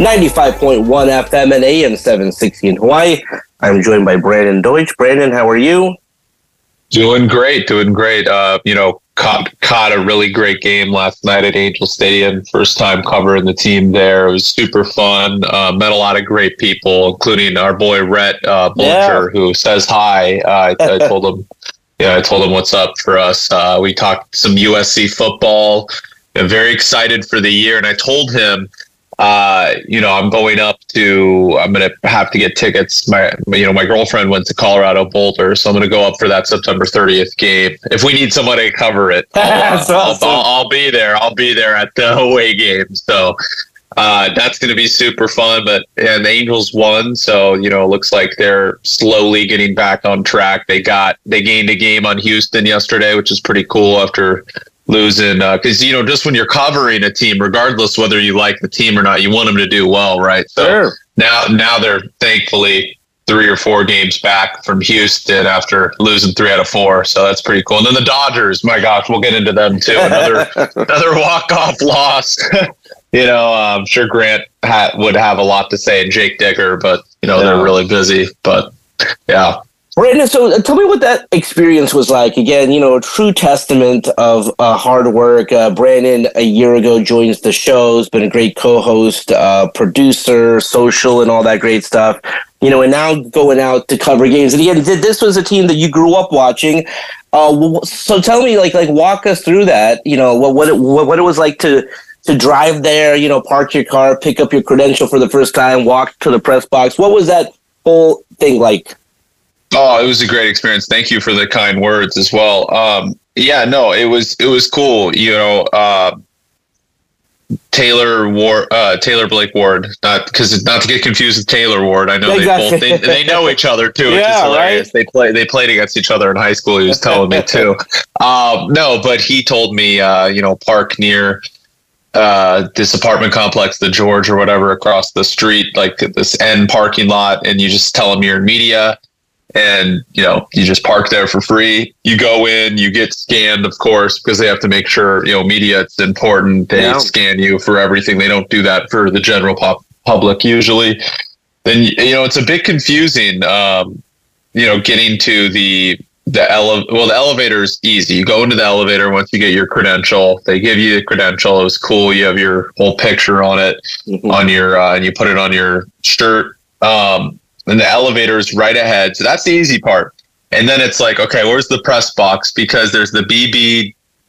95.1 FM and AM 760 in Hawaii. I'm joined by Brandon Deutsch. Brandon, how are you? Doing great, doing great. Uh, you know, caught caught a really great game last night at Angel Stadium. First time covering the team there. It was super fun. Uh, met a lot of great people, including our boy Rhett uh, Bollinger, yeah. who says hi. Uh, I, I told him, yeah, I told him what's up for us. Uh, we talked some USC football. I'm very excited for the year, and I told him uh, you know, I'm going up to, I'm going to have to get tickets. My, you know, my girlfriend went to Colorado Boulder, so I'm going to go up for that September 30th game. If we need somebody to cover it, I'll, awesome. I'll, I'll, I'll, be there. I'll be there at the away game. So uh, that's going to be super fun. But and the Angels won, so you know, it looks like they're slowly getting back on track. They got they gained a game on Houston yesterday, which is pretty cool after losing because uh, you know just when you're covering a team regardless whether you like the team or not you want them to do well right? So sure. now now they're thankfully three or four games back from houston after losing three out of four so that's pretty cool. And then the dodgers my gosh we'll get into them too. Another another walk-off loss. You know i'm sure grant ha- would have a lot to say and jake digger but you know they're really busy but yeah Brandon, so uh, tell me what that experience was like. Again, you know, a true testament of uh, hard work. Uh, Brandon, a year ago, joins the show. Has been a great co-host, uh, producer, social, and all that great stuff. You know, and now going out to cover games. And again, this was a team that you grew up watching. Uh, so tell me, like, like walk us through that. You know, what what it, what it was like to to drive there. You know, park your car, pick up your credential for the first time, walk to the press box. What was that whole thing like? Oh, it was a great experience. Thank you for the kind words as well. Um, yeah, no, it was it was cool. You know, uh, Taylor Ward, uh, Taylor Blake Ward, not because not to get confused with Taylor Ward. I know exactly. they both they, they know each other too, which yeah, is hilarious. Right? They play they played against each other in high school. He was telling me too. Um, no, but he told me, uh, you know, park near uh, this apartment complex, the George or whatever, across the street, like this end parking lot, and you just tell them you're in media and you know you just park there for free. You go in you get scanned of course because they have to make sure you know media it's important. They yeah. scan you for everything. They don't do that for the general pop- public usually. Then you know it's a bit confusing um, you know getting to the the ele- well the elevator is easy. You go into the elevator once you get your credential. They give you the credential. It was cool. You have your whole picture on it mm-hmm. on your uh, and you put it on your shirt. Um, and the elevator is right ahead. So that's the easy part. And then it's like, okay, where's the press box? Because there's the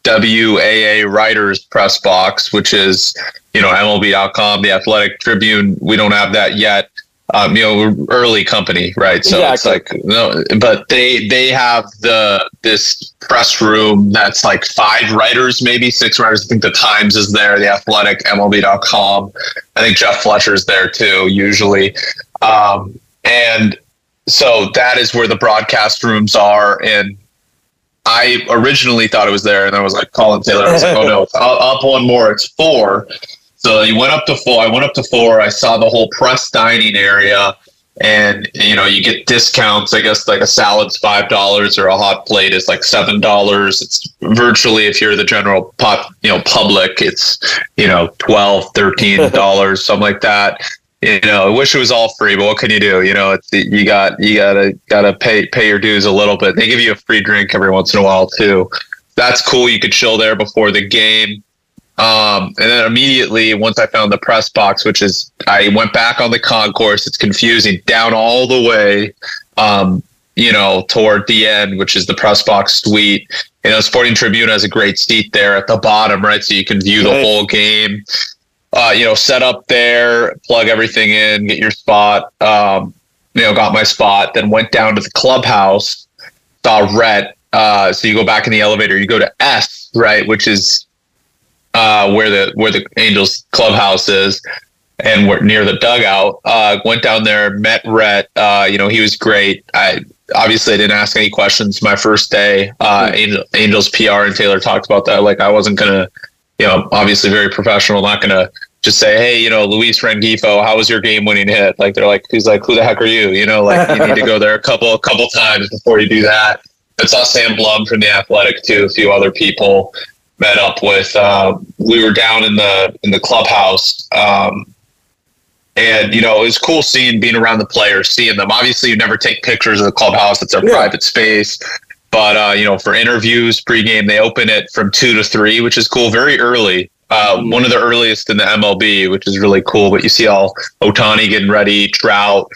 BBWAA writers press box, which is, you know, MLB.com, the Athletic Tribune. We don't have that yet. Um, you know, early company, right? So exactly. it's like no, but they they have the this press room that's like five writers, maybe six writers. I think the Times is there, the Athletic, MLB.com. I think Jeff Fletcher's there too, usually. Um, and so that is where the broadcast rooms are. And I originally thought it was there, and I was like Colin Taylor. I was like, oh no, it's up one more. It's four. So you went up to four. I went up to four. I saw the whole press dining area, and you know you get discounts. I guess like a salad's five dollars, or a hot plate is like seven dollars. It's virtually if you're the general pop, you know, public, it's you know twelve, thirteen dollars, something like that you know, I wish it was all free, but what can you do? You know, it's you got you gotta gotta pay pay your dues a little bit. They give you a free drink every once in a while too. That's cool. You could chill there before the game. Um, and then immediately, once I found the press box, which is, I went back on the concourse. It's confusing down all the way, um, you know, toward the end, which is the press box suite. You know, Sporting Tribune has a great seat there at the bottom, right? So you can view the whole game. Uh, you know, set up there, plug everything in, get your spot. Um, you know, got my spot. Then went down to the clubhouse, saw Rhett. Uh, so you go back in the elevator, you go to S, right, which is uh, where the where the Angels clubhouse is, and we're near the dugout. Uh, went down there, met Rhett. Uh, you know, he was great. I obviously I didn't ask any questions my first day. Uh, Angel, Angels PR and Taylor talked about that. Like I wasn't gonna, you know, obviously very professional. Not gonna just say, hey, you know, Luis Rengifo, how was your game-winning hit? Like they're like, he's like, who the heck are you? You know, like you need to go there a couple a couple times before you do that. I saw Sam Blum from the Athletic too, a few other people met up with. Uh, we were down in the in the clubhouse, um, and you know it was cool seeing being around the players, seeing them. Obviously, you never take pictures of the clubhouse; it's a Yeah. private space. But uh, you know, for interviews pregame, they open it from two to three, which is cool. Very early. Uh, one of the earliest in the MLB, which is really cool. But you see all Ohtani getting ready, Trout,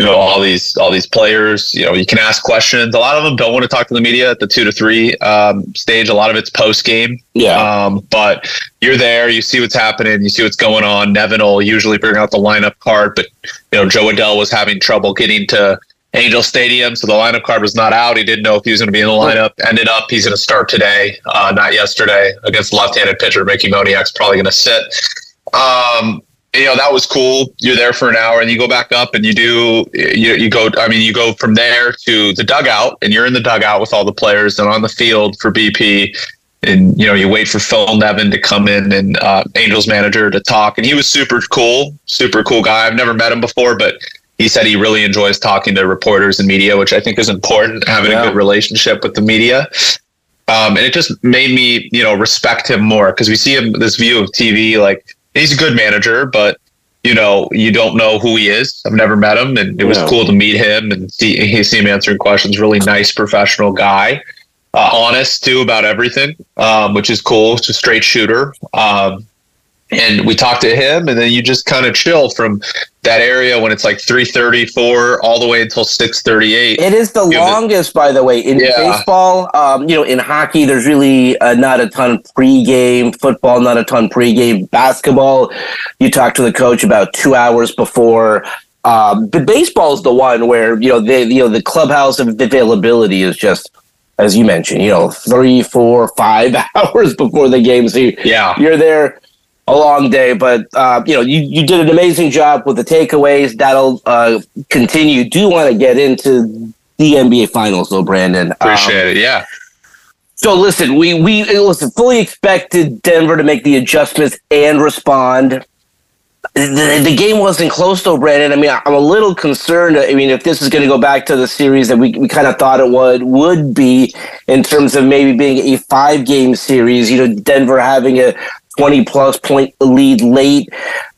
you know all these all these players you know you can ask questions a lot of them don't want to talk to the media at the two to three um, stage a lot of it's post game Yeah. um, but you're there you see what's happening you see what's going on nevin will usually bring out the lineup card but you know jo adell was having trouble getting to angel stadium so the lineup card was not out. He didn't know if he was going to be in the lineup. Ended up he's going to start today uh, not yesterday against left-handed pitcher mickey moniak's probably going to sit. Um, you know that was cool. You're there for an hour and you go back up and you do you, you go i mean you go from there to the dugout and you're in the dugout with all the players and on the field for bp and you know you wait for phil nevin to come in and uh, angels manager to talk. And he was super cool super cool guy. I've never met him before but he said he really enjoys talking to reporters and media which i think is important having Yeah. a good relationship with the media um, and it just made me you know respect him more because we see him this view of tv like he's a good manager, but you know, you don't know who he is. I've never met him, and it was No. cool to meet him and see he see him answering questions. Really nice, professional guy, uh, honest too about everything, um, which is cool. Just a straight shooter. Um, and we talk to him, and then you just kind of chill from that area when it's like three thirty four all the way until six thirty eight. It is the but- longest, by the way, in Yeah. baseball. Um, you know, in hockey, there's really uh, not a ton of pregame. Football, not a ton pregame. Basketball, you talk to the coach about two hours before. Um, but baseball is the one where you know the you know the clubhouse availability is just as you mentioned. You know, three, four, five hours before the game. So you, Yeah, you're there a long day, but uh, you know you, you did an amazing job with the takeaways. That'll uh, continue. Do want to get into the NBA Finals, though, Brandon? Um, appreciate it. Yeah, so listen, we we listen fully expected Denver to make the adjustments and respond. The, the game wasn't close though, Brandon. I mean, I'm a little concerned. I mean, if this is going to go back to the series that we, we kind of thought it would would be in terms of maybe being a five game series, you know, Denver having a 20 plus point lead late.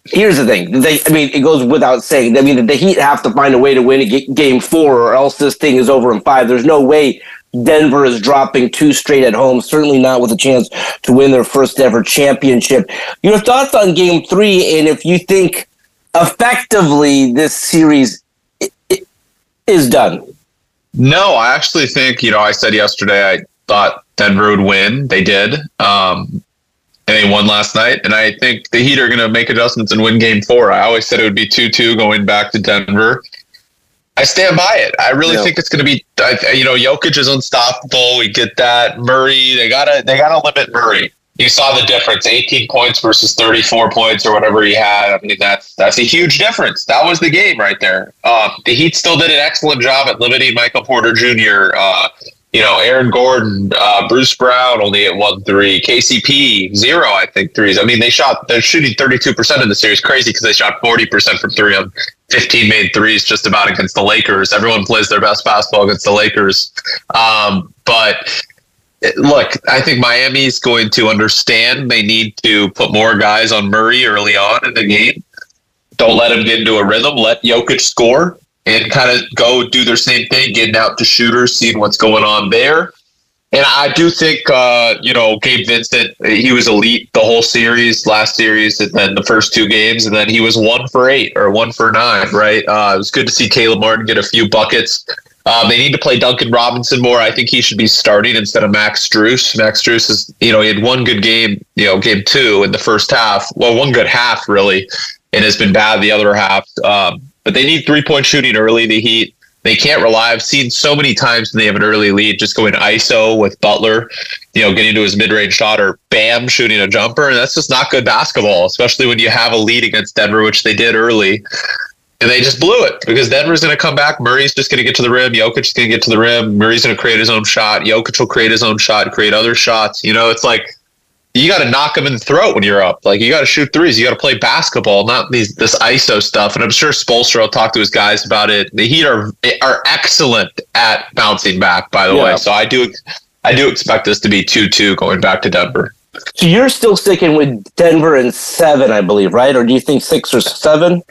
Here's the thing. They, I mean, it goes without saying. I mean, the Heat have to find a way to win game four, or else this thing is over in five. There's no way Denver is dropping two straight at home. Certainly not with a chance to win their first ever championship. Your thoughts on Game Three, and if you think effectively this series is done? No, I actually think, you know, I said yesterday I thought Denver would win. They did. Um, and they won last night. And I think the Heat are going to make adjustments and win game four. I always said it would be 2 2 going back to Denver. I stand by it. I really Yeah. think it's going to be, I- you know, Jokic is unstoppable. We get that. Murray, they gotta, they gotta limit Murray. You saw the difference: 18 points versus 34 points or whatever he had. I mean, that's that's a huge difference. That was the game right there. Um, the Heat still did an excellent job at limiting Michael Porter Jr. Uh, you know, Aaron Gordon, uh, Bruce Brown only at one three, KCP zero, I think threes. I mean, they shot they're shooting 32 percent in the series, crazy because they shot 40 percent from three on 15 made threes just about against the Lakers. Everyone plays their best basketball against the Lakers, um, but look, I think Miami's going to understand they need to put more guys on Murray early on in the game. Don't let him get into a rhythm. Let Jokic score and kind of go do their same thing, getting out to shooters, seeing what's going on there. And I do think, uh, you know, Gabe Vincent, he was elite the whole series, last series, and then the first two games, and then he was one for eight or one for nine, right? Uh, it was good to see Caleb Martin get a few buckets. Um, they need to play Duncan Robinson more. I think he should be starting instead of Max Strus. Max Strus is, you know, he had one good game, you know, game two in the first half. Well, one good half really, and has been bad the other half. Um, but they need three point shooting early. The Heat they can't rely. I've seen so many times when they have an early lead, just going ISO with Butler, you know, getting to his mid range shot or bam shooting a jumper, and that's just not good basketball, especially when you have a lead against Denver, which they did early and they just blew it because Denver's going to come back. Murray's just going to get to the rim. Jokic is going to get to the rim. Murray's going to create his own shot. Jokic will create his own shot, create other shots. You know, it's like you got to knock them in the throat when you're up. Like you got to shoot threes. You got to play basketball, not these this ISO stuff. And I'm sure Spoelstra will talk to his guys about it. The Heat are are excellent at bouncing back. By the yeah. way, so I do I do expect this to be two two going back to Denver. So you're still sticking with Denver and seven, I believe, right? Or do you think six or seven?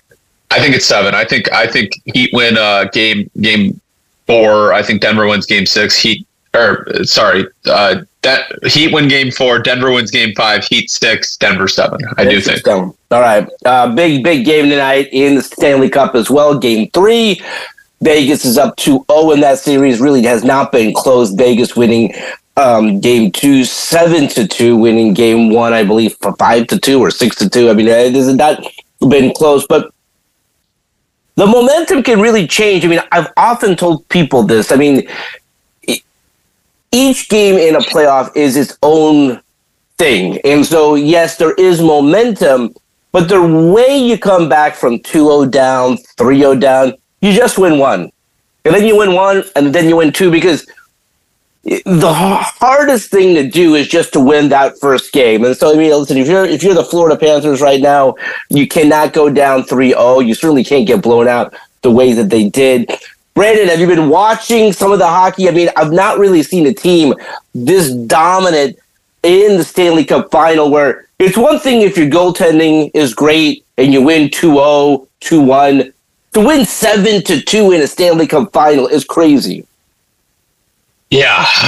I think it's seven. I think I think Heat win uh, game game four. I think Denver wins game six. Heat or sorry, uh, De- Heat win game four. Denver wins game five. Heat six. Denver seven. I do think. All right, uh, big big game tonight in the Stanley Cup as well. Game three. Vegas is up 2-0 in that series. Really has not been close. Vegas winning um, game two, seven to two, winning game one, I believe, for five to two or six to two. I mean, it has not been close, but the momentum can really change. I mean, I've often told people this. I mean, each game in a playoff is its own thing. And so, yes, there is momentum, but the way you come back from 2 0 down, 3 0 down, you just win one. And then you win one, and then you win two because the hardest thing to do is just to win that first game. And so, I mean, listen, if you're if you're the Florida Panthers right now, you cannot go down 3-0. You certainly can't get blown out the way that they did. Brandon, have you been watching some of the hockey? I mean, I've not really seen a team this dominant in the Stanley Cup final where it's one thing if your goaltending is great and you win 2-0, 2-1. To win 7 to 2 in a Stanley Cup final is crazy. Yeah,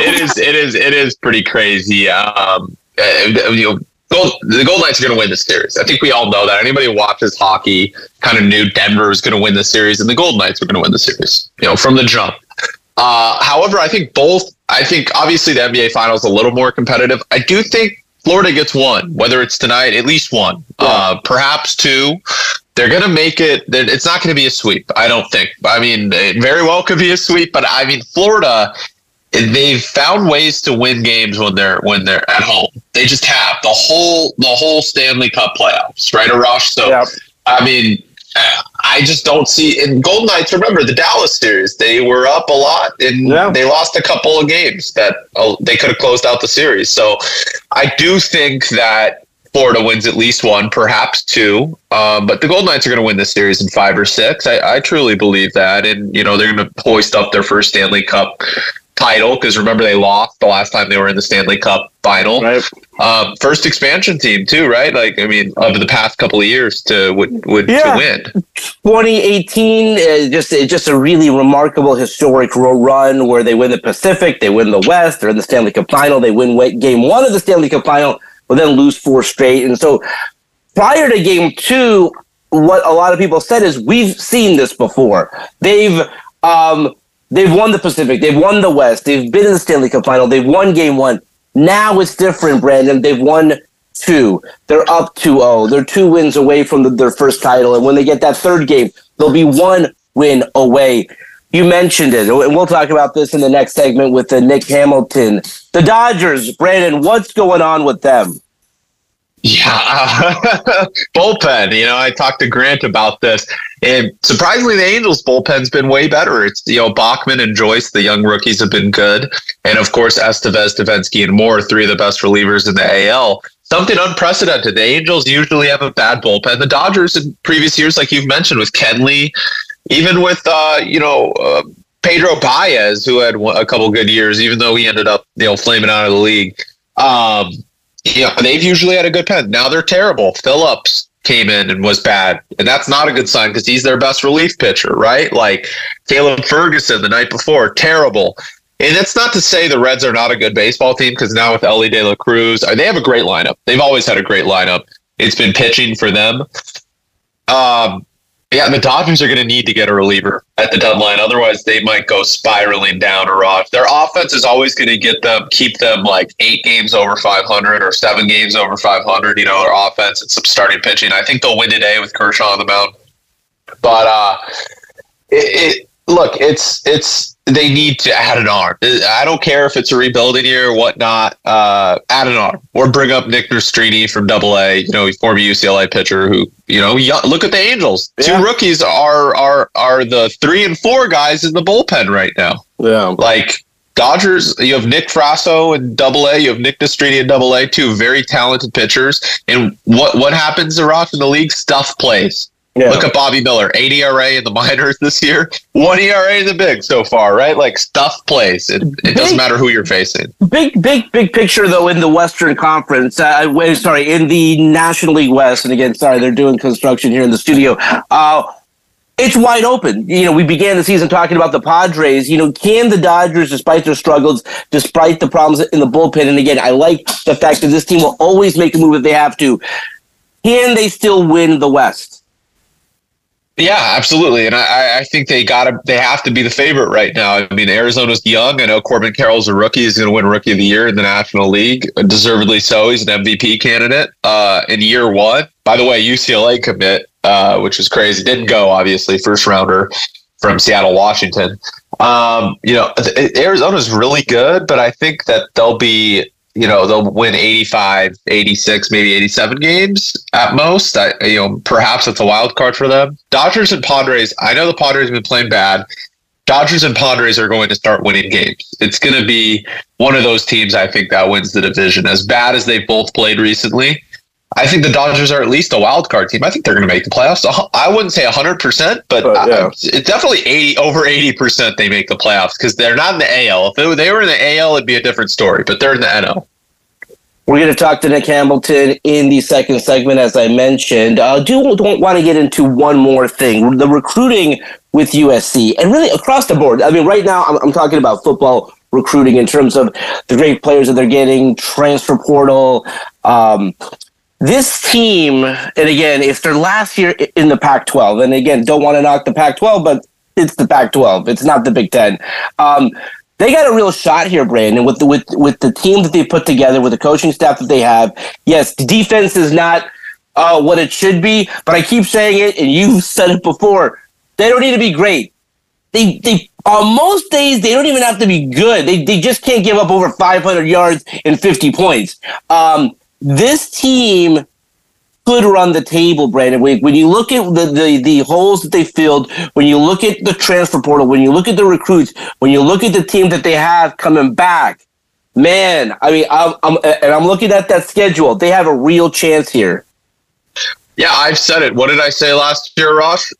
it is. It is. It is pretty crazy. Um, uh, you know, Gold, the Gold Knights are going to win the series. I think we all know that. Anybody who watches hockey kind of knew Denver was going to win the series, and the Gold Knights were going to win the series. You know, from the jump. Uh, however, I think both. I think obviously the NBA Finals a little more competitive. I do think Florida gets one, whether it's tonight, at least one, yeah. uh, perhaps two. They're going to make it. It's not going to be a sweep. I don't think. I mean, it very well could be a sweep, but I mean, Florida. They've found ways to win games when they're when they're at home. They just have the whole the whole Stanley Cup playoffs, right, Arash? So, yep. I mean, I just don't see in Golden Knights. Remember the Dallas series; they were up a lot and yeah. they lost a couple of games that uh, they could have closed out the series. So, I do think that Florida wins at least one, perhaps two. Um, but the Golden Knights are going to win this series in five or six. I, I truly believe that, and you know they're going to hoist up their first Stanley Cup title because remember they lost the last time they were in the Stanley Cup final. Right. Um, first expansion team too, right? Like I mean, over the past couple of years to would would yeah. to win. 2018, uh, just just a really remarkable historic run where they win the Pacific, they win the West, they're in the Stanley Cup final, they win game one of the Stanley Cup final, but then lose four straight. And so prior to game two, what a lot of people said is we've seen this before. They've um, they've won the Pacific, they've won the West, they've been in the Stanley Cup final, they've won game one. Now it's different, Brandon. They've won two. They're up 2-0. They're two wins away from the, their first title. And when they get that third game, they'll be one win away. You mentioned it, and we'll talk about this in the next segment with the Nick Hamilton. The Dodgers, Brandon, what's going on with them? Yeah, bullpen. You know, I talked to Grant about this, and surprisingly, the Angels bullpen's been way better. It's you know Bachman and Joyce, the young rookies, have been good, and of course Estevez, Devenski, and Moore, three of the best relievers in the AL. Something unprecedented. The Angels usually have a bad bullpen. The Dodgers in previous years, like you've mentioned, with Kenley, even with uh, you know uh, Pedro Baez, who had a couple good years, even though he ended up you know flaming out of the league. Um, yeah, they've usually had a good pen. Now they're terrible. Phillips came in and was bad, and that's not a good sign because he's their best relief pitcher, right? Like Caleb Ferguson the night before, terrible. And that's not to say the Reds are not a good baseball team because now with Elly De La Cruz, they have a great lineup. They've always had a great lineup. It's been pitching for them. Um, yeah, the Dodgers are going to need to get a reliever at the deadline. Otherwise, they might go spiraling down Arash. Their offense is always going to get them, keep them like eight games over 500 or seven games over 500. You know, their offense and some starting pitching. I think they'll win today with Kershaw on the mound. But uh, it, it look, it's it's they need to add an arm. I don't care if it's a rebuilding year or whatnot. Uh, add an arm or bring up Nick Nastrini from Double A. You know, former UCLA pitcher who you know. Look at the Angels. Yeah. Two rookies are are are the three and four guys in the bullpen right now. Yeah, like Dodgers, you have Nick Frasso in Double A. You have Nick Nastrini in Double A. Two very talented pitchers. And what what happens to Ross in the league? Stuff plays. Yeah. Look at Bobby Miller, 8 ERA in the minors this year, 1 ERA in the big so far, right? Like stuff plays. It, it big, doesn't matter who you're facing. Big, big, big picture though in the Western Conference. Uh, wait, sorry, in the National League West. And again, sorry, they're doing construction here in the studio. Uh, it's wide open. You know, we began the season talking about the Padres. You know, can the Dodgers, despite their struggles, despite the problems in the bullpen, and again, I like the fact that this team will always make a move if they have to. Can they still win the West? Yeah, absolutely, and I, I think they got to they have to be the favorite right now. I mean, Arizona's young. I know Corbin Carroll's a rookie. He's going to win Rookie of the Year in the National League, deservedly so. He's an MVP candidate uh, in year one. By the way, UCLA commit, uh, which is crazy, didn't go obviously first rounder from Seattle, Washington. Um, you know, Arizona's really good, but I think that they'll be you know they'll win 85 86 maybe 87 games at most I, you know perhaps it's a wild card for them dodgers and padres i know the padres have been playing bad dodgers and padres are going to start winning games it's going to be one of those teams i think that wins the division as bad as they've both played recently I think the Dodgers are at least a wild card team. I think they're going to make the playoffs. I wouldn't say 100%, but, but yeah. it's definitely 80 over 80% they make the playoffs because they're not in the AL. If they were in the AL, it'd be a different story, but they're in the NL. We're going to talk to Nick Hamilton in the second segment, as I mentioned. I uh, do don't want to get into one more thing: the recruiting with USC, and really across the board. I mean, right now I'm, I'm talking about football recruiting in terms of the great players that they're getting, transfer portal, um, this team, and again, if they're last year in the Pac 12, and again, don't want to knock the Pac 12, but it's the Pac 12, it's not the Big Ten. Um, they got a real shot here, Brandon, with the with with the team that they put together, with the coaching staff that they have. Yes, the defense is not uh, what it should be, but I keep saying it, and you've said it before. They don't need to be great. They they on most days they don't even have to be good. They they just can't give up over 500 yards and 50 points. Um, this team could run the table, Brandon. When you look at the, the, the holes that they filled, when you look at the transfer portal, when you look at the recruits, when you look at the team that they have coming back, man, I mean, I'm, I'm and I'm looking at that schedule. They have a real chance here. Yeah, I've said it. What did I say last year, Ross?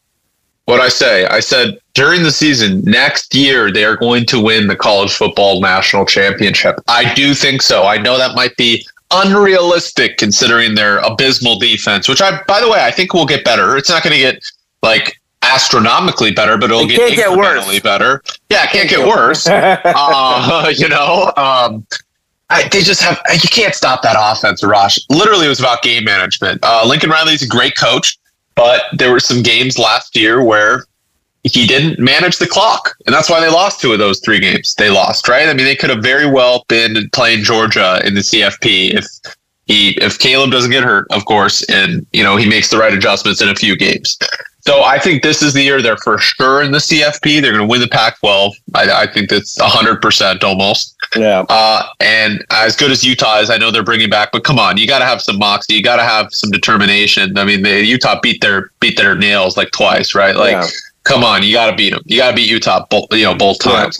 What I say? I said during the season next year they are going to win the college football national championship. I do think so. I know that might be unrealistic considering their abysmal defense, which I, by the way, I think will get better. It's not going to get like astronomically better, but it'll it get get better. Yeah, it can't, get, get worse. uh, you know, um, I, they just have you can't stop that offense, Rosh. Literally, it was about game management. Uh, Lincoln Riley's a great coach, but there were some games last year where he didn't manage the clock, and that's why they lost two of those three games. They lost, right? I mean, they could have very well been playing Georgia in the CFP if he if Caleb doesn't get hurt, of course, and you know he makes the right adjustments in a few games. So I think this is the year they're for sure in the CFP. They're going to win the Pac-12. I, I think that's hundred percent almost. Yeah. Uh, and as good as Utah is, I know they're bringing back, but come on, you got to have some moxie. You got to have some determination. I mean, the Utah beat their beat their nails like twice, right? Like. Yeah come on, you got to beat them. You got to beat Utah, both, you know, both times.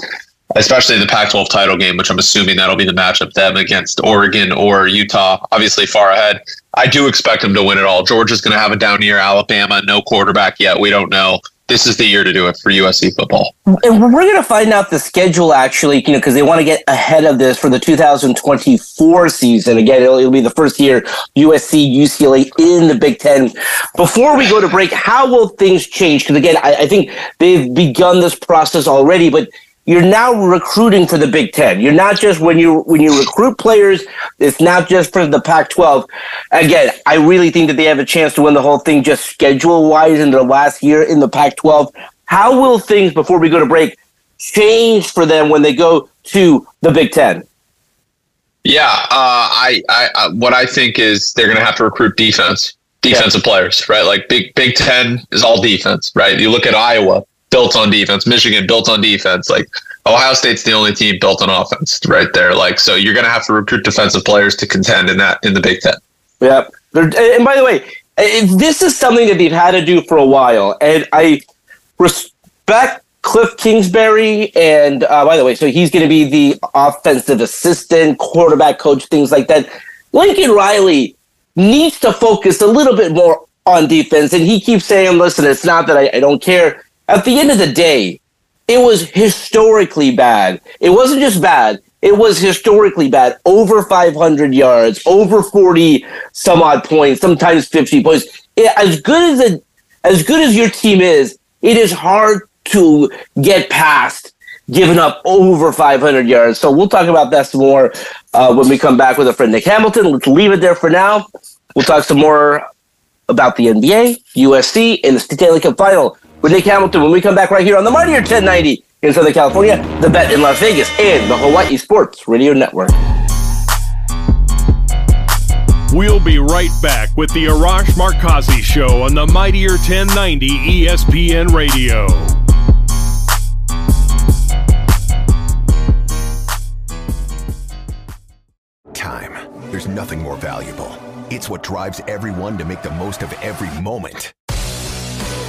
Especially the Pac-12 title game, which I'm assuming that'll be the matchup them against Oregon or Utah. Obviously, far ahead. I do expect them to win it all. Georgia's going to have a down year. Alabama, no quarterback yet. We don't know this is the year to do it for USC football. And we're going to find out the schedule actually, you know, because they want to get ahead of this for the 2024 season. Again, it'll, it'll, be the first year USC, UCLA in the Big Ten. Before we go to break, how will things change? Because again, I, I think they've begun this process already, but you're now recruiting for the Big Ten. You're not just when you when you recruit players, it's not just for the Pac-12. Again, I really think that they have a chance to win the whole thing just schedule wise in their last year in the Pac-12. How will things before we go to break change for them when they go to the Big Ten? Yeah, uh, I, I, I, what I think is they're going to have to recruit defense, defensive yeah. players, right? Like Big Big Ten is all defense, right? You look at Iowa, built on defense. Michigan built on defense. Like Ohio State's the only team built on offense, right there. Like so, you're going to have to recruit defensive players to contend in that in the Big Ten. Yeah, and by the way, this is something that they've had to do for a while, and I respect Cliff Kingsbury, and uh, by the way, so he's going to be the offensive assistant, quarterback coach, things like that. Lincoln Riley needs to focus a little bit more on defense, and he keeps saying, "Listen, it's not that I, I don't care." At the end of the day, it was historically bad. It wasn't just bad; it was historically bad. Over 500 yards, over 40 some odd points, sometimes 50 points. It, as good as a, as good as your team is, it is hard to get past giving up over 500 yards. So we'll talk about that some more uh, when we come back with our friend Nick Hamilton. Let's leave it there for now. We'll talk some more about the NBA, USC, and the Stanley Cup Final with Nick Hamilton when we come back right here on the Mightier 1090 in Southern California, the Bet in Las Vegas, and the Hawaii Sports Radio Network. We'll be right back with the Arash Markazi Show on the Mightier 1090 ESPN Radio. Time. There's nothing more valuable. It's what drives everyone to make the most of every moment.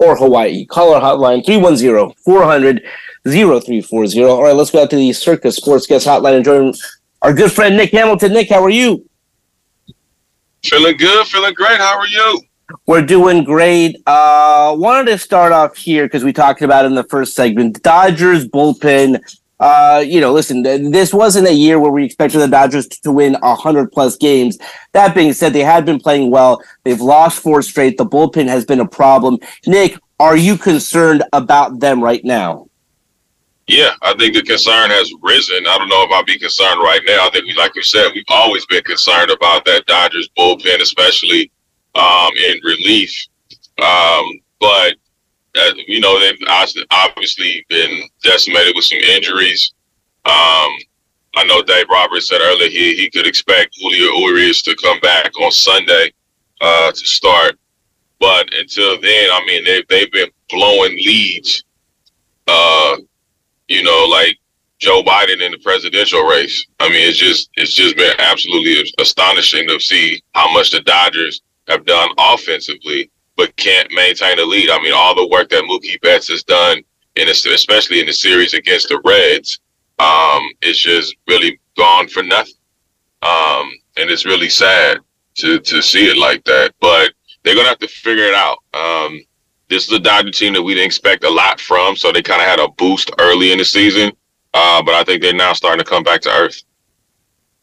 or Hawaii. Call our hotline 310 400 0340. All right, let's go out to the Circa Sports Guest Hotline and join our good friend Nick Hamilton. Nick, how are you? Feeling good, feeling great. How are you? We're doing great. Uh, wanted to start off here because we talked about in the first segment. Dodgers bullpen uh, you know, listen, this wasn't a year where we expected the Dodgers to win 100 plus games. That being said, they had been playing well. They've lost four straight. The bullpen has been a problem. Nick, are you concerned about them right now? Yeah, I think the concern has risen. I don't know if I'd be concerned right now. I think, we, like you said, we've always been concerned about that Dodgers bullpen, especially um, in relief. Um, but uh, you know, they've obviously been decimated with some injuries. Um, I know Dave Roberts said earlier he, he could expect Julio Urias to come back on Sunday uh, to start. But until then, I mean, they've, they've been blowing leads, uh, you know, like Joe Biden in the presidential race. I mean, it's just it's just been absolutely astonishing to see how much the Dodgers have done offensively but can't maintain a lead. I mean, all the work that Mookie Betts has done, in a, especially in the series against the Reds, um, it's just really gone for nothing. Um, and it's really sad to to see it like that. But they're gonna have to figure it out. Um, this is a Dodger team that we didn't expect a lot from, so they kind of had a boost early in the season. Uh, but I think they're now starting to come back to earth.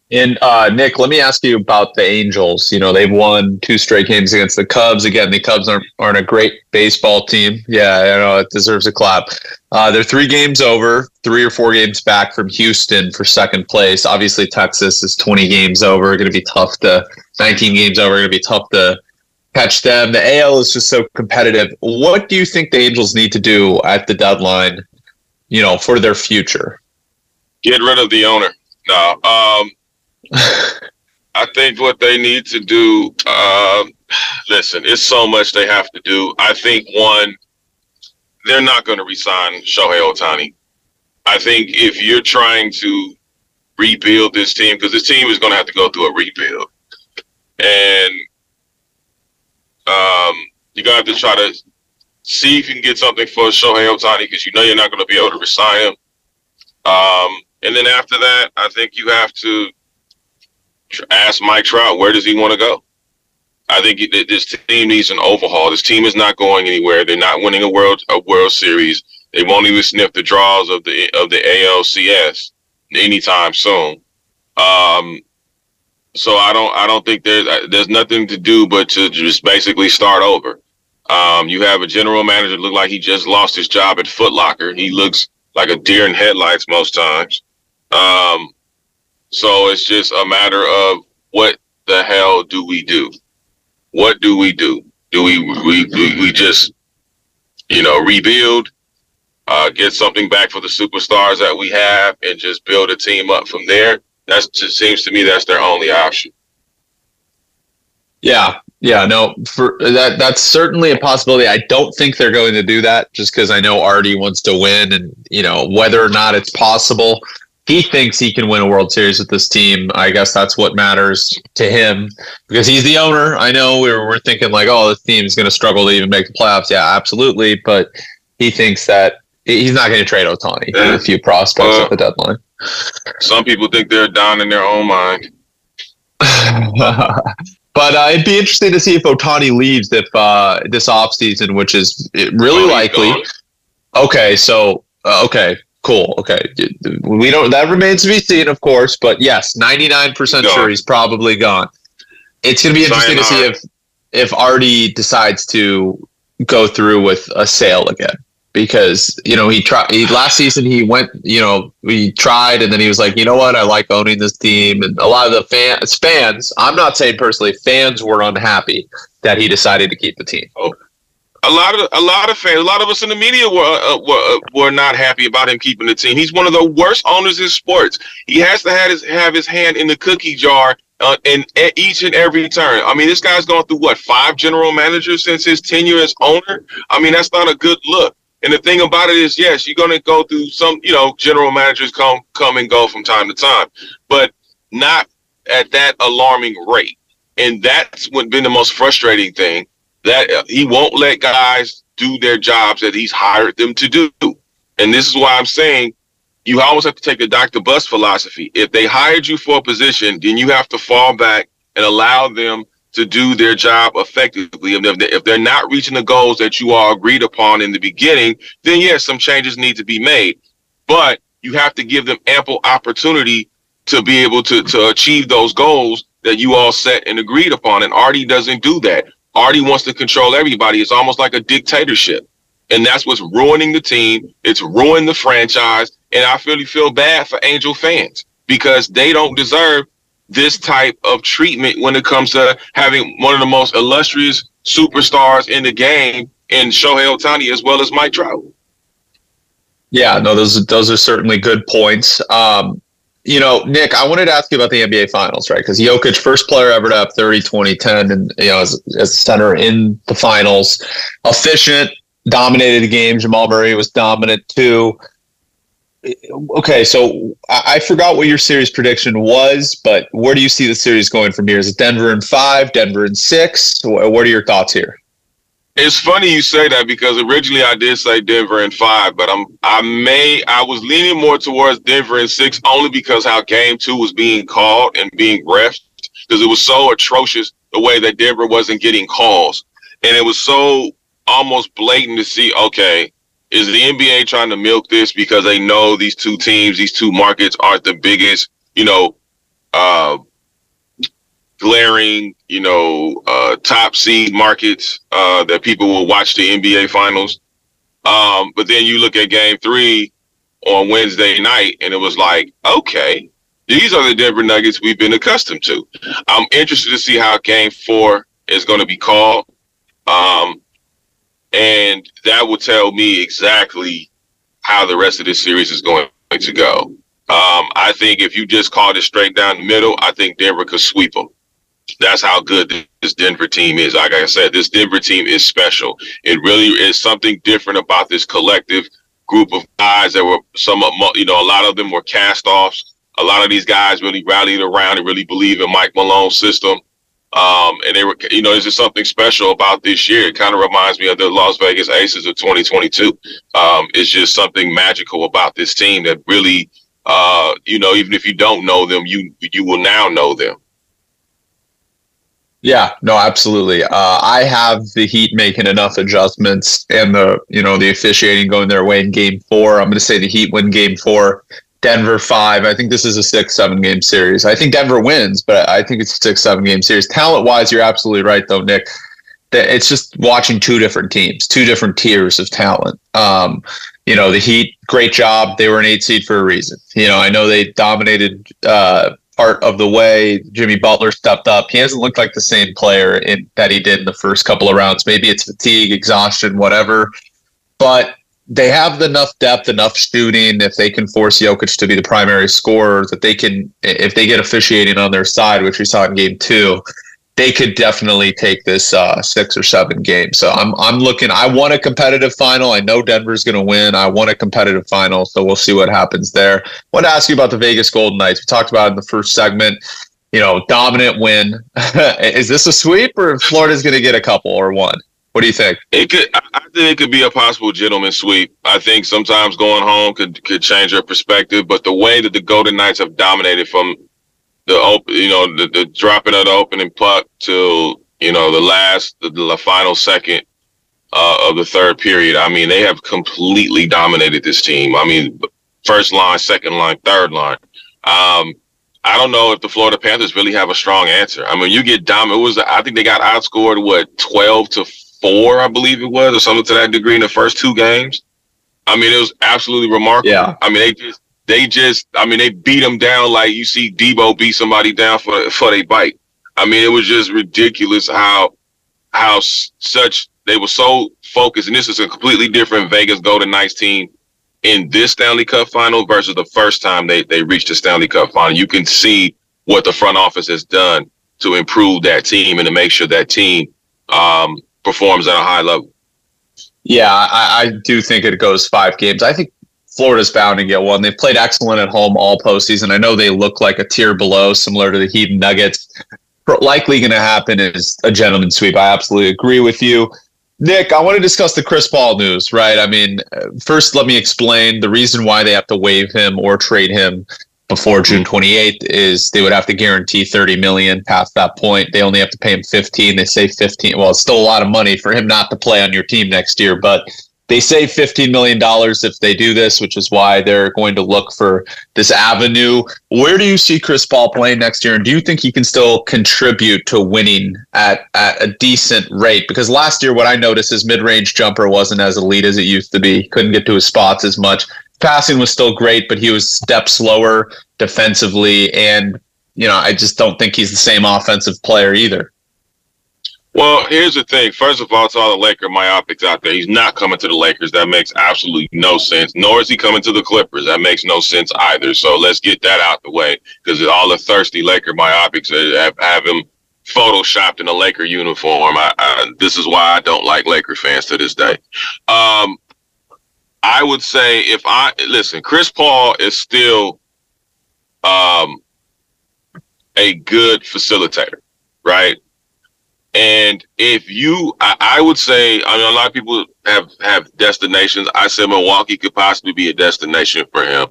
And uh, Nick, let me ask you about the Angels. You know, they've won two straight games against the Cubs. Again, the Cubs aren't, aren't a great baseball team. Yeah, I know it deserves a clap. Uh, they're three games over, three or four games back from Houston for second place. Obviously, Texas is 20 games over. Going to be tough to 19 games over. Going to be tough to catch them. The AL is just so competitive. What do you think the Angels need to do at the deadline? You know, for their future. Get rid of the owner. No. Um, I think what they need to do, uh, listen, it's so much they have to do. I think one, they're not going to resign Shohei Ohtani. I think if you're trying to rebuild this team, because this team is going to have to go through a rebuild, and um, you're going to have to try to see if you can get something for Shohei Ohtani because you know you're not going to be able to resign him. Um, and then after that, I think you have to ask Mike Trout where does he want to go. I think this team needs an overhaul. This team is not going anywhere. They're not winning a world a World Series. They won't even sniff the draws of the of the ALCS anytime soon. Um, so I don't I don't think there's there's nothing to do but to just basically start over. Um, you have a general manager look like he just lost his job at Foot Locker. He looks like a deer in headlights most times. Um, so it's just a matter of what the hell do we do? What do we do? Do we we we just you know rebuild, uh, get something back for the superstars that we have, and just build a team up from there? That just seems to me that's their only option. Yeah, yeah, no, for that that's certainly a possibility. I don't think they're going to do that just because I know Artie wants to win, and you know whether or not it's possible he thinks he can win a World Series with this team. I guess that's what matters to him because he's the owner. I know we're, we're thinking like, oh, this team is going to struggle to even make the playoffs. Yeah, absolutely. But he thinks that he's not going to trade Ohtani yeah. with a few prospects at the deadline. Some people think they're down in their own mind. but uh, it'd be interesting to see if Ohtani leaves if uh, this offseason, which is really oh, likely. Okay, so uh, okay, cool. Okay, we don't. That remains to be seen, of course. But yes, ninety nine percent sure he's probably gone. It's going to be interesting to see if if Artie decides to go through with a sale again because you know he tried he, last season he went you know he tried and then he was like you know what I like owning this team and a lot of the fans fans I'm not saying personally fans were unhappy that he decided to keep the team. Oh a lot of a lot of fans, a lot of us in the media were uh, were uh, were not happy about him keeping the team. He's one of the worst owners in sports. He has to have his have his hand in the cookie jar uh, in each and every turn. I mean, this guy's gone through what five general managers since his tenure as owner. I mean, that's not a good look. And the thing about it is, yes, you're going to go through some. You know, general managers come come and go from time to time, but not at that alarming rate. And that's what been the most frustrating thing that uh, he won't let guys do their jobs that he's hired them to do. And this is why I'm saying you always have to take a Dr. Buss philosophy. If they hired you for a position, then you have to fall back and allow them to do their job effectively. If they're not reaching the goals that you all agreed upon in the beginning, then yes, some changes need to be made. But you have to give them ample opportunity to be able to, to achieve those goals that you all set and agreed upon. And Artie doesn't do that. Artie wants to control everybody. It's almost like a dictatorship. And that's what's ruining the team. It's ruined the franchise. And I really feel bad for Angel fans because they don't deserve this type of treatment when it comes to having one of the most illustrious superstars in the game in Shohei Ohtani as well as Mike Trout. Yeah, no, those those are certainly good points. Um, you know, Nick, I wanted to ask you about the NBA Finals, right? Because Jokic, first player ever to have 30, 20, 10, and, you know, as, as a center in the finals, efficient, dominated the game. Jamal Murray was dominant too. Okay, so I, I forgot what your series prediction was, but where do you see the series going from here? Is it Denver in five, Denver in six? What are your thoughts here? It's funny you say that because originally I did say Denver in five, but I'm I may I was leaning more towards Denver in six only because how game two was being called and being refed because it was so atrocious the way that Denver wasn't getting calls. And it was so almost blatant to see, okay, is the NBA trying to milk this because they know these two teams, these two markets aren't the biggest, you know, uh, glaring, you know, uh, top seed markets uh, that people will watch the NBA finals. Um, but then you look at game three on Wednesday night, and it was like, okay, these are the Denver Nuggets we've been accustomed to. I'm interested to see how game four is going to be called. Um, and that will tell me exactly how the rest of this series is going to go. Um, I think if you just called it straight down the middle, I think Denver could sweep them. That's how good this Denver team is. Like I said, this Denver team is special. It really is something different about this collective group of guys that were some of you know a lot of them were cast offs. A lot of these guys really rallied around and really believe in Mike Malone's system. Um, and they were, you know, there's just something special about this year. It kind of reminds me of the Las Vegas Aces of 2022. Um, it's just something magical about this team that really, uh, you know, even if you don't know them, you you will now know them. Yeah, no, absolutely. Uh, I have the Heat making enough adjustments and the you know the officiating going their way in Game Four. I'm going to say the Heat win Game Four. Denver five. I think this is a six, seven game series. I think Denver wins, but I think it's a six, seven game series. Talent wise, you're absolutely right, though, Nick. It's just watching two different teams, two different tiers of talent. Um, you know, the Heat, great job. They were an eight seed for a reason. You know, I know they dominated uh, part of the way. Jimmy Butler stepped up. He hasn't looked like the same player in, that he did in the first couple of rounds. Maybe it's fatigue, exhaustion, whatever. But they have enough depth, enough shooting. If they can force Jokic to be the primary scorer, that they can, if they get officiating on their side, which we saw in Game Two, they could definitely take this uh, six or seven games. So I'm I'm looking. I want a competitive final. I know Denver's going to win. I want a competitive final. So we'll see what happens there. I want to ask you about the Vegas Golden Knights. We talked about in the first segment. You know, dominant win. Is this a sweep, or Florida's going to get a couple or one? What do you think? It could. I think it could be a possible gentleman sweep. I think sometimes going home could could change your perspective, but the way that the Golden Knights have dominated from the open, you know, the, the dropping of the opening puck till you know the last, the, the final second uh, of the third period. I mean, they have completely dominated this team. I mean, first line, second line, third line. Um, I don't know if the Florida Panthers really have a strong answer. I mean, you get dominated. It was I think they got outscored what twelve to four, I believe it was, or something to that degree in the first two games. I mean, it was absolutely remarkable. Yeah. I mean, they just they just I mean they beat them down like you see Deebo beat somebody down for for a bite. I mean, it was just ridiculous how how such they were so focused, and this is a completely different Vegas Golden Knights team in this Stanley Cup final versus the first time they they reached the Stanley Cup final. You can see what the front office has done to improve that team and to make sure that team um, performs at a high level. Yeah, I, I do think it goes five games. I think Florida's bound to get one. They've played excellent at home all postseason. I know they look like a tier below, similar to the Heat and Nuggets. Likely going to happen is a gentleman sweep. I absolutely agree with you. Nick, I want to discuss the Chris Paul news, right? I mean, first, let me explain the reason why they have to waive him or trade him before June 28th is they would have to guarantee 30 million past that point. They only have to pay him 15. They say 15. Well, it's still a lot of money for him not to play on your team next year, but they save 15 million dollars if they do this, which is why they're going to look for this avenue. Where do you see Chris Paul playing next year and do you think he can still contribute to winning at at a decent rate? Because last year what I noticed is mid-range jumper wasn't as elite as it used to be. Couldn't get to his spots as much passing was still great, but he was step slower defensively, and you know I just don't think he's the same offensive player either. Well, here's the thing. First of all, to all the Laker myopics out there, he's not coming to the Lakers. That makes absolutely no sense. Nor is he coming to the Clippers. That makes no sense either. So let's get that out the way because all the thirsty Laker myopics have, have him photoshopped in a Laker uniform. I, I, this is why I don't like Laker fans to this day. Um, I would say if I listen, Chris Paul is still um, a good facilitator, right? And if you, I, I, would say, I mean, a lot of people have have destinations. I said Milwaukee could possibly be a destination for him.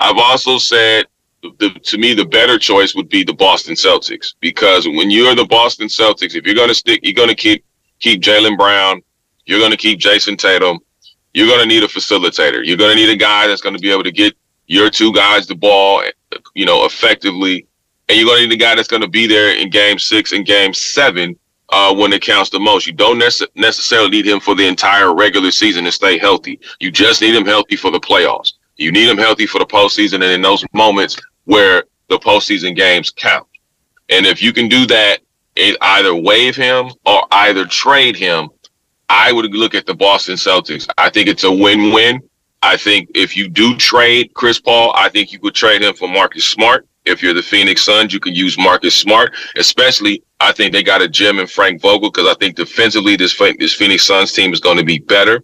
I've also said, the, to me, the better choice would be the Boston Celtics because when you're the Boston Celtics, if you're going to stick, you're going to keep keep Jaylen Brown, you're going to keep Jayson Tatum, you're going to need a facilitator. You're going to need a guy that's going to be able to get your two guys the ball, you know, effectively. And you're going to need a guy that's going to be there in game six and game seven uh, when it counts the most. You don't nece- necessarily need him for the entire regular season to stay healthy. You just need him healthy for the playoffs. You need him healthy for the postseason and in those moments where the postseason games count. And if you can do that, it either waive him or either trade him I would look at the Boston Celtics. I think it's a win-win. I think if you do trade Chris Paul, I think you could trade him for Marcus Smart. If you're the Phoenix Suns, you can use Marcus Smart. Especially, I think they got a gem in Frank Vogel because I think defensively this this Phoenix Suns team is going to be better.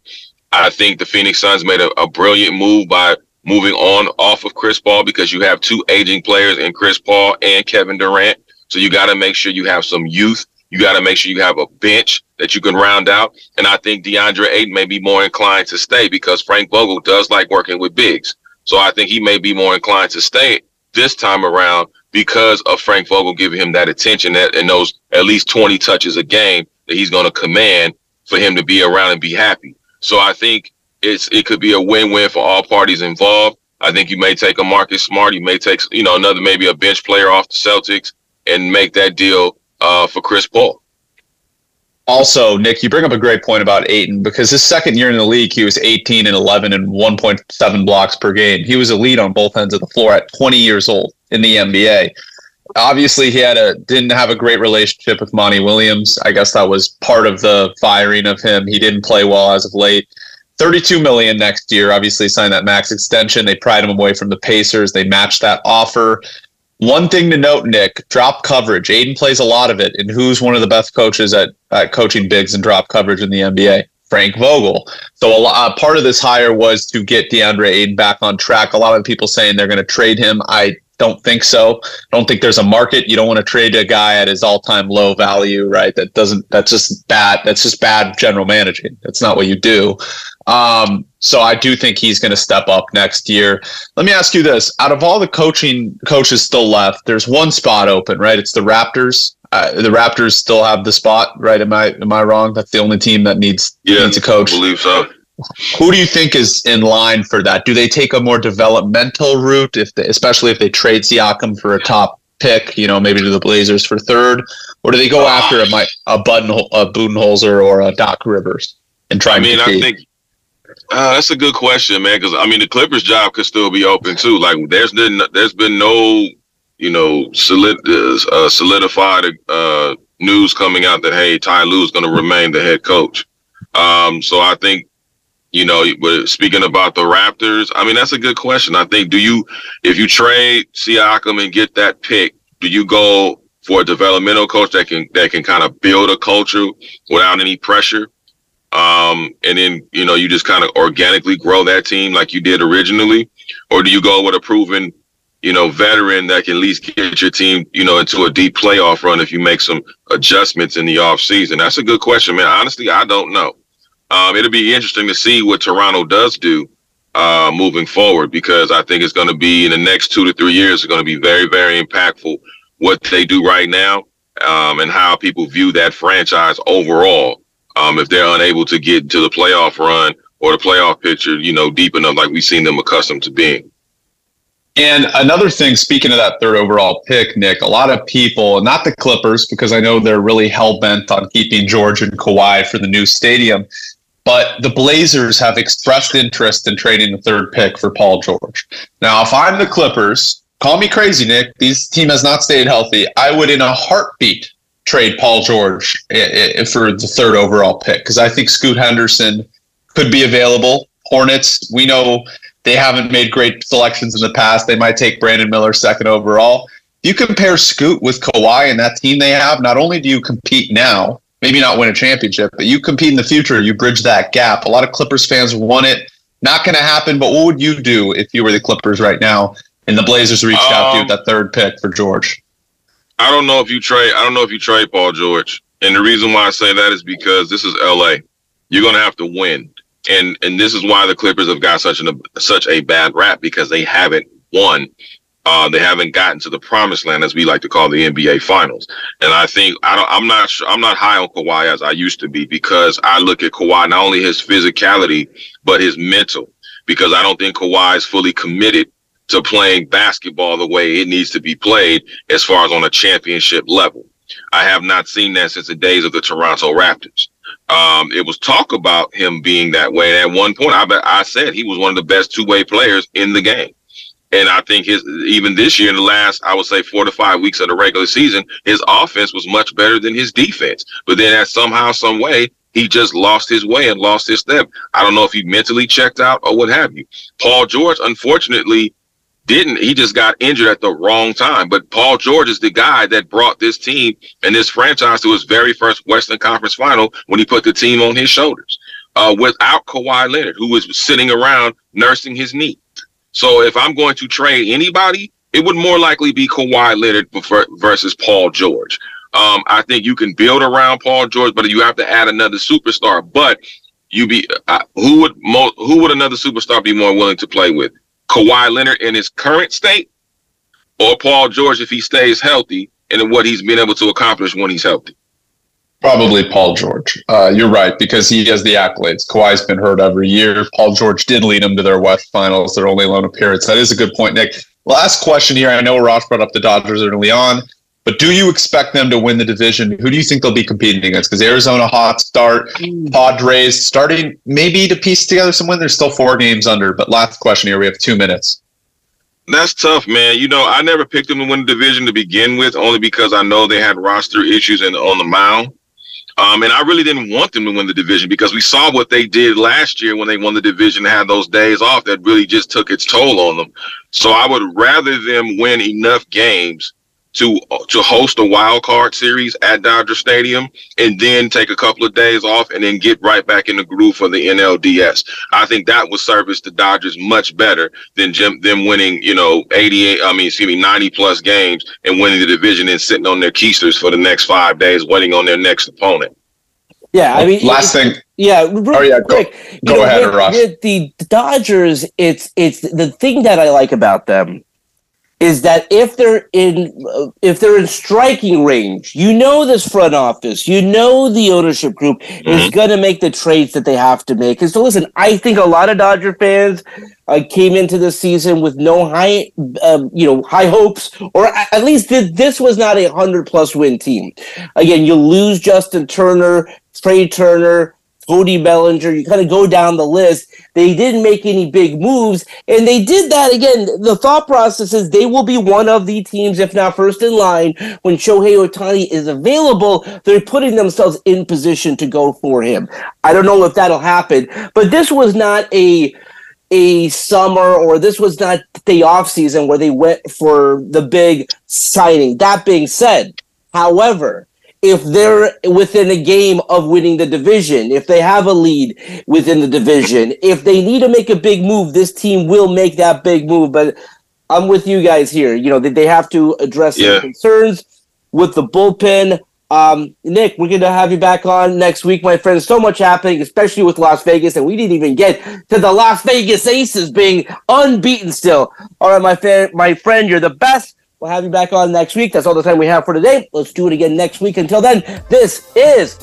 I think the Phoenix Suns made a, a brilliant move by moving on off of Chris Paul because you have two aging players in Chris Paul and Kevin Durant. So you got to make sure you have some youth. You got to make sure you have a bench that you can round out. And I think DeAndre Ayton may be more inclined to stay because Frank Vogel does like working with bigs. So I think he may be more inclined to stay this time around because of Frank Vogel giving him that attention that and those at least 20 touches a game that he's going to command for him to be around and be happy. So I think it's it could be a win-win for all parties involved. I think you may take a Marcus Smart, you may take you know another maybe a bench player off the Celtics and make that deal uh, for Chris Paul. Also, Nick, you bring up a great point about Ayton because his second year in the league, he was 18 and 11 and 1.7 blocks per game. He was a lead on both ends of the floor at 20 years old in the NBA. Obviously, he had a didn't have a great relationship with Monty Williams. I guess that was part of the firing of him. He didn't play well as of late. 32 million next year. Obviously, signed that max extension. They pried him away from the Pacers. They matched that offer. One thing to note, Nick, drop coverage. Ayton plays a lot of it. And who's one of the best coaches at, at coaching bigs and drop coverage in the NBA? Frank Vogel. So a, lot, uh, part of this hire was to get DeAndre Ayton back on track. A lot of people saying they're going to trade him. I don't think so. I don't think there's a market. You don't want to trade a guy at his all-time low value, right? That doesn't. That's just bad. That's just bad general managing. That's not what you do. Um, so I do think he's going to step up next year. Let me ask you this: out of all the coaching coaches still left, there's one spot open, right? It's the Raptors. Uh, the Raptors still have the spot, right? Am I am I wrong? That's the only team that needs yeah, needs a coach. I believe so. Who do you think is in line for that? Do they take a more developmental route, if they, especially if they trade Siakam for a top pick, you know, maybe to the Blazers for third, or do they go after a a Button a Budenholzer or a Doc Rivers and try? I mean, I think uh, that's a good question, man. Because I mean, the Clippers' job could still be open too. Like, there's been there's been no, you know, solid, uh, solidified uh, news coming out that hey, Ty Lue is going to remain the head coach. Um, so I think, you know, But speaking about the Raptors, I mean, that's a good question. I think do you, if you trade Siakam and get that pick, do you go for a developmental coach that can that can kind of build a culture without any pressure? Um, and then you know you just kind of organically grow that team like you did originally, or do you go with a proven you know veteran that can at least get your team you know into a deep playoff run if you make some adjustments in the off season? That's a good question, man. Honestly, I don't know. Um, it'll be interesting to see what Toronto does do uh, moving forward because I think it's going to be in the next two to three years. It's going to be very, very impactful what they do right now um, and how people view that franchise overall um, if they're unable to get to the playoff run or the playoff picture, you know, deep enough like we've seen them accustomed to being. And another thing, speaking of that third overall pick, Nick, a lot of people, not the Clippers, because I know they're really hell bent on keeping George and Kawhi for the new stadium, but the Blazers have expressed interest in trading the third pick for Paul George. Now, if I'm the Clippers, call me crazy, Nick. This team has not stayed healthy. I would, in a heartbeat, trade Paul George for the third overall pick because I think Scoot Henderson could be available. Hornets, we know they haven't made great selections in the past. They might take Brandon Miller second overall. You compare Scoot with Kawhi and that team they have, not only do you compete now, maybe not win a championship, but you compete in the future. You bridge that gap. A lot of Clippers fans want it. Not going to happen, but what would you do if you were the Clippers right now and the Blazers reached um, out to you with um, that third pick for George? I don't know if you trade. I don't know if you trade Paul George, and the reason why I say that is because this is L.A. You're gonna have to win, and and this is why the Clippers have got such an such a bad rap because they haven't won. Uh, they haven't gotten to the promised land, as we like to call the NBA Finals. And I think I don't. I'm not. I'm not high on Kawhi as I used to be because I look at Kawhi not only his physicality but his mental. Because I don't think Kawhi is fully committed to playing basketball the way it needs to be played as far as on a championship level. I have not seen that since the days of the Toronto Raptors. Um, it was talk about him being that way. At one point, I I said he was one of the best two way players in the game. And I think his even this year in the last, I would say four to five weeks of the regular season, his offense was much better than his defense. But then, at somehow, some way, he just lost his way and lost his step. I don't know if he mentally checked out or what have you. Paul George, unfortunately, didn't. He just got injured at the wrong time. But Paul George is the guy that brought this team and this franchise to his very first Western Conference final when he put the team on his shoulders. Uh, without Kawhi Leonard, who was sitting around nursing his knee. So if I'm going to trade anybody, it would more likely be Kawhi Leonard versus Paul George. Um, I think you can build around Paul George, but you have to add another superstar. But you be uh, who would mo- who would another superstar be more willing to play with? Kawhi Leonard in his current state, or Paul George if he stays healthy and what he's been able to accomplish when he's healthy? Probably Paul George. Uh, you're right because he has the accolades. Kawhi's been hurt every year. Paul George did lead them to their West Finals, their only lone appearance. That is a good point, Nick. Last question here. I know Ross brought up the Dodgers early on, but do you expect them to win the division? Who do you think they'll be competing against? Because Arizona hot start, Padres starting maybe to piece together some win. There's still four games under. But last question here. We have two minutes. That's tough, man. You know, I never picked them to win the division to begin with, only because I know they had roster issues and on the mound. Um, and I really didn't want them to win the division because we saw what they did last year when they won the division and had those days off that really just took its toll on them. So I would rather them win enough games to to host a wild card series at Dodger Stadium and then take a couple of days off and then get right back in the groove for the NLDS. I think that would service the Dodgers much better than Jim, them winning, you know, 88, I mean, excuse me, 90 plus games and winning the division and sitting on their keisters for the next five days, waiting on their next opponent. Yeah, I mean, last thing. Yeah, oh, real oh yeah, go, quick. go know, ahead, with, Ross. With the Dodgers, it's it's the thing that I like about them is that if they're in if they're in striking range, you know this front office, you know the ownership group mm-hmm. is going to make the trades that they have to make. And so, listen, I think a lot of Dodger fans uh, came into the season with no high, um, you know, high hopes, or at least this was not a hundred plus win team. Again, you lose Justin Turner, Trea Turner, Cody Bellinger. You kind of go down the list. They didn't make any big moves, and they did that again. The thought process is they will be one of the teams, if not first in line, when Shohei Ohtani is available. They're putting themselves in position to go for him. I don't know if that'll happen, but this was not a a summer or this was not the off season where they went for the big signing. That being said, however, if they're within a game of winning the division, if they have a lead within the division, if they need to make a big move, this team will make that big move. But I'm with you guys here. You know, they, they have to address yeah. concerns with the bullpen. Um, Nick, we're going to have you back on next week, my friend. So much happening, especially with Las Vegas, and we didn't even get to the Las Vegas Aces being unbeaten still. All right, my, fa- my friend, you're the best. We'll have you back on next week. That's all the time we have for today. Let's do it again next week. Until then, this is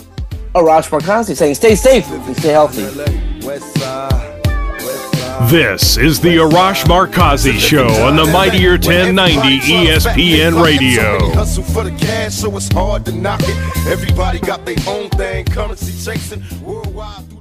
Arash Markazi saying stay safe and stay healthy. This is the Arash Markazi Show on the Mightier 1090 ESPN Radio. Hustle for the cash, so it's hard to knock it. Everybody got their own thing, currency chasing worldwide through the heart.